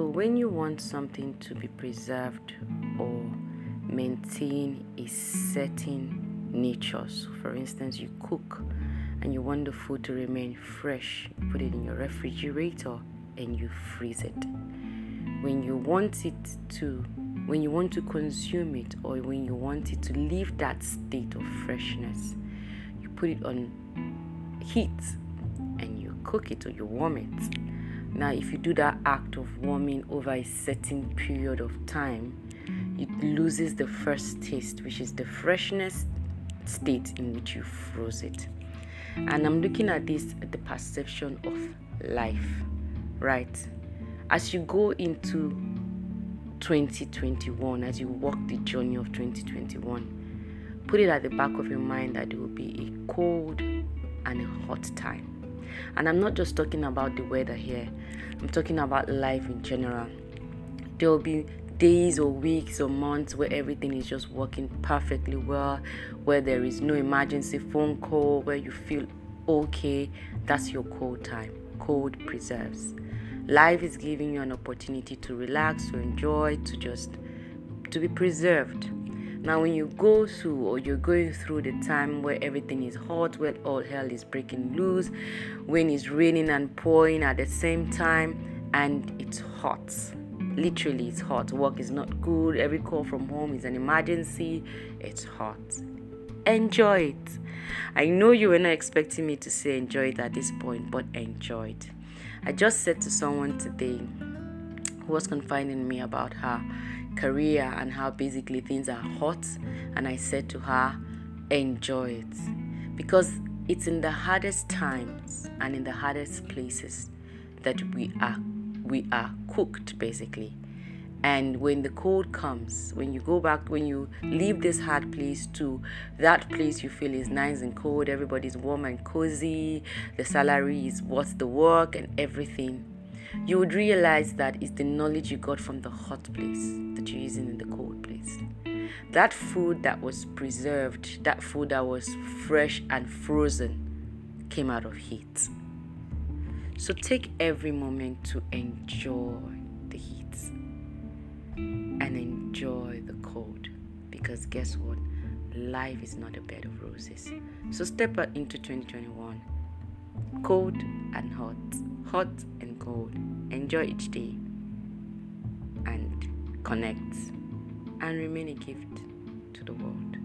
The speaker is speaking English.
when you want something to be preserved or maintain a certain nature, so for instance, you cook and you want the food to remain fresh, you put it in your refrigerator and you freeze it. When you want it to when you want to consume it or when you want it to leave that state of freshness, you put it on heat and you cook it or you warm it. Now, if you do that act of warming over a certain period of time, it loses the first taste, which is the freshness state in which you froze it. And I'm looking at this at the perception of life, right? As you go into 2021, as you walk the journey of 2021, put it at the back of your mind that it will be a cold and a hot time. And I'm not just talking about the weather here, I'm talking about life in general. There will be days or weeks or months where everything is just working perfectly well, where there is no emergency phone call, where you feel okay. That's your cold time. Cold preserves. Life is giving you an opportunity to relax, to enjoy, to just to be preserved. Now, when you go through or you're going through the time where everything is hot, where all hell is breaking loose, when it's raining and pouring at the same time, and it's hot. Literally, it's hot. Work is not good. Every call from home is an emergency. It's hot. Enjoy it. I know you were not expecting me to say enjoy it at this point, but enjoy it. I just said to someone today was confiding me about her career and how basically things are hot. And I said to her, enjoy it. Because it's in the hardest times and in the hardest places that we are we are cooked basically. And when the cold comes, when you go back, when you leave this hard place to that place you feel is nice and cold, everybody's warm and cozy, the salary is worth the work and everything, you would realize that it's the knowledge you got from the hot place that you're using in the cold place. That food that was preserved, that food that was fresh and frozen, came out of heat. So take every moment to enjoy the heat and enjoy the cold because guess what? Life is not a bed of roses. So step out into 2021 cold and hot, hot and. Enjoy each day and connect and remain a gift to the world.